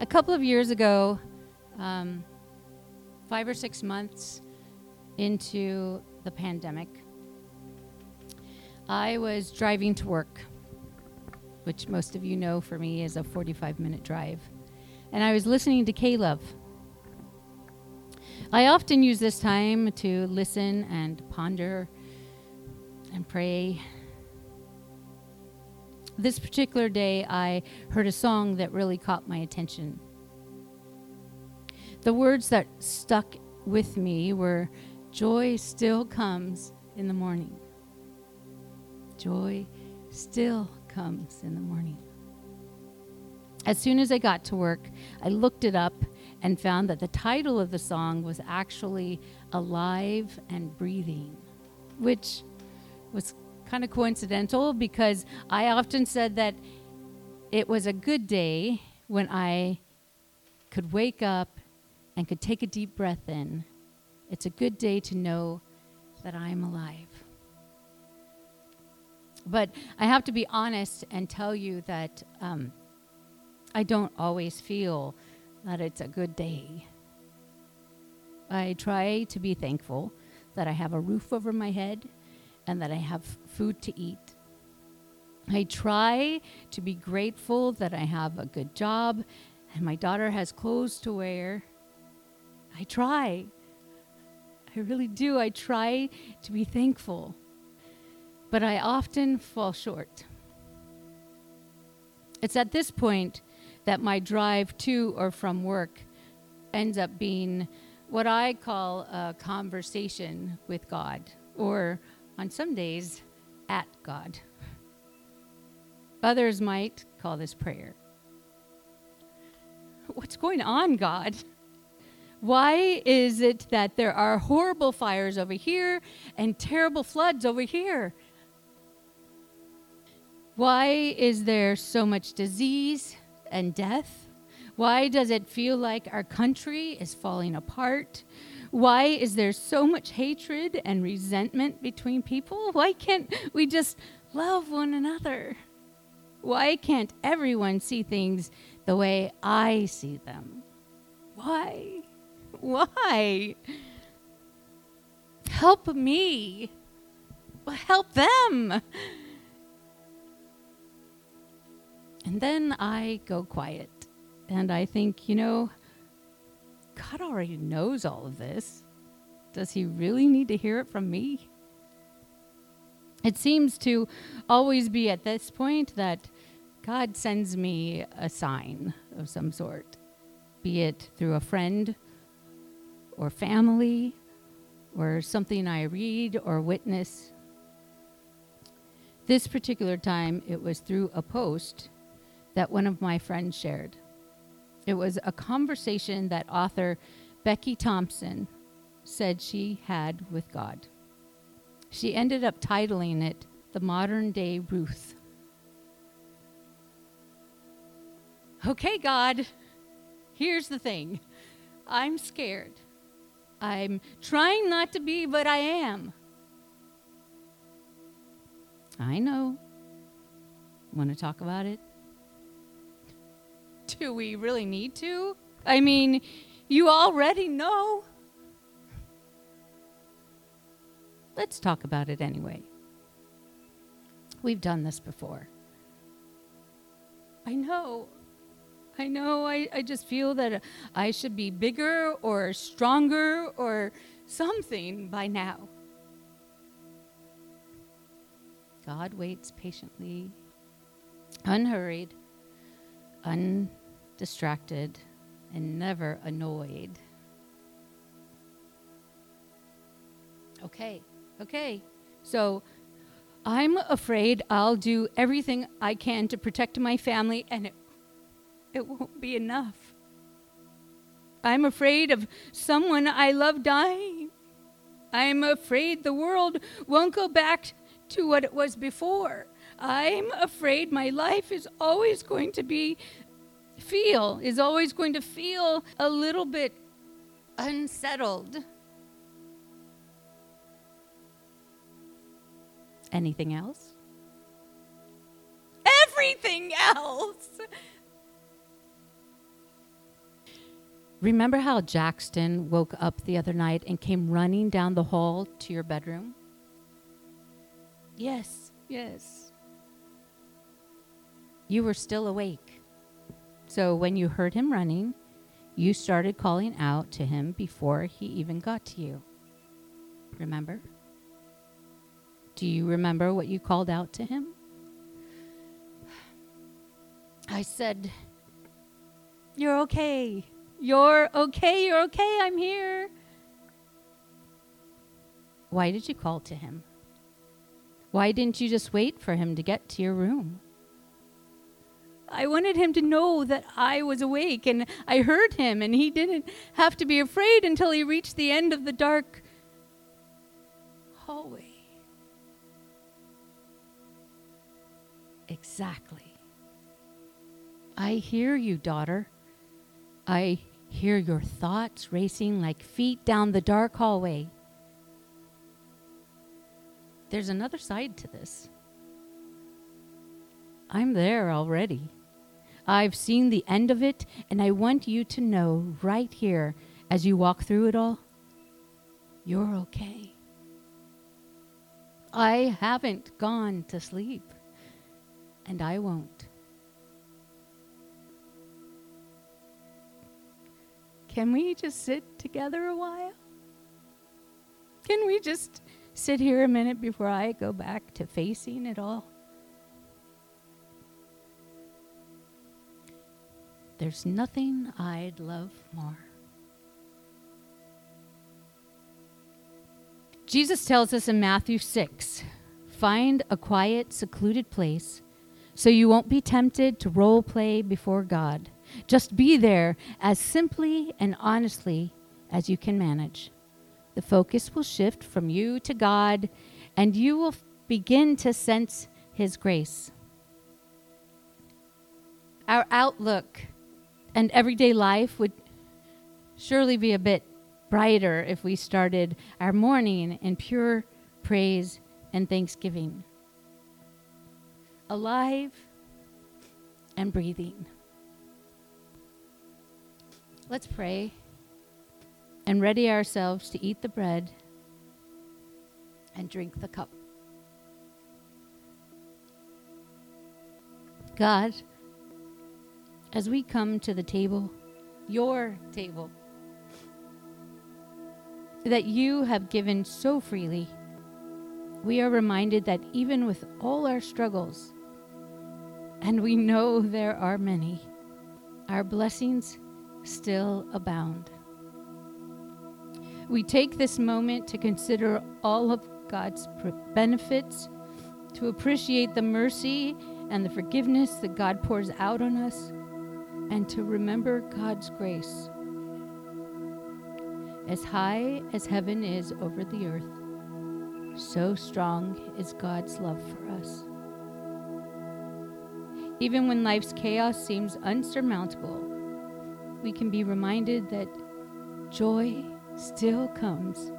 a couple of years ago, um, five or six months into the pandemic, I was driving to work, which most of you know for me is a 45 minute drive. And I was listening to K-Love. I often use this time to listen and ponder and pray. This particular day, I heard a song that really caught my attention. The words that stuck with me were Joy still comes in the morning. Joy still comes in the morning. As soon as I got to work, I looked it up and found that the title of the song was actually Alive and Breathing, which was kind of coincidental because I often said that it was a good day when I could wake up and could take a deep breath in. It's a good day to know that I'm alive. But I have to be honest and tell you that um, I don't always feel that it's a good day. I try to be thankful that I have a roof over my head and that I have food to eat. I try to be grateful that I have a good job and my daughter has clothes to wear. I try. I really do. I try to be thankful. But I often fall short. It's at this point that my drive to or from work ends up being what I call a conversation with God, or on some days, at God. Others might call this prayer. What's going on, God? Why is it that there are horrible fires over here and terrible floods over here? Why is there so much disease and death? Why does it feel like our country is falling apart? Why is there so much hatred and resentment between people? Why can't we just love one another? Why can't everyone see things the way I see them? Why? Why? Help me. Help them. And then I go quiet and I think, you know, God already knows all of this. Does he really need to hear it from me? It seems to always be at this point that God sends me a sign of some sort, be it through a friend or family or something I read or witness. This particular time, it was through a post that one of my friends shared. It was a conversation that author Becky Thompson said she had with God. She ended up titling it The Modern Day Ruth. Okay, God, here's the thing I'm scared. I'm trying not to be, but I am. I know. Want to talk about it? Do we really need to? I mean, you already know. Let's talk about it anyway. We've done this before. I know. I know. I, I just feel that I should be bigger or stronger or something by now. God waits patiently, unhurried, undistracted, and never annoyed. Okay, okay. So I'm afraid I'll do everything I can to protect my family, and it, it won't be enough. I'm afraid of someone I love dying. I'm afraid the world won't go back to what it was before. I'm afraid my life is always going to be feel is always going to feel a little bit unsettled. Anything else? Everything else. Remember how Jackson woke up the other night and came running down the hall to your bedroom? Yes, yes. You were still awake. So when you heard him running, you started calling out to him before he even got to you. Remember? Do you remember what you called out to him? I said, You're okay. You're okay. You're okay. I'm here. Why did you call to him? Why didn't you just wait for him to get to your room? I wanted him to know that I was awake and I heard him, and he didn't have to be afraid until he reached the end of the dark hallway. Exactly. I hear you, daughter. I hear your thoughts racing like feet down the dark hallway. There's another side to this. I'm there already. I've seen the end of it, and I want you to know right here as you walk through it all you're okay. I haven't gone to sleep, and I won't. Can we just sit together a while? Can we just sit here a minute before I go back to facing it all? There's nothing I'd love more. Jesus tells us in Matthew 6 find a quiet, secluded place so you won't be tempted to role play before God. Just be there as simply and honestly as you can manage. The focus will shift from you to God, and you will begin to sense His grace. Our outlook and everyday life would surely be a bit brighter if we started our morning in pure praise and thanksgiving. Alive and breathing. Let's pray and ready ourselves to eat the bread and drink the cup. God, as we come to the table, your table, that you have given so freely, we are reminded that even with all our struggles, and we know there are many, our blessings still abound. We take this moment to consider all of God's benefits, to appreciate the mercy and the forgiveness that God pours out on us and to remember God's grace. As high as heaven is over the earth, so strong is God's love for us. Even when life's chaos seems unsurmountable, we can be reminded that joy still comes.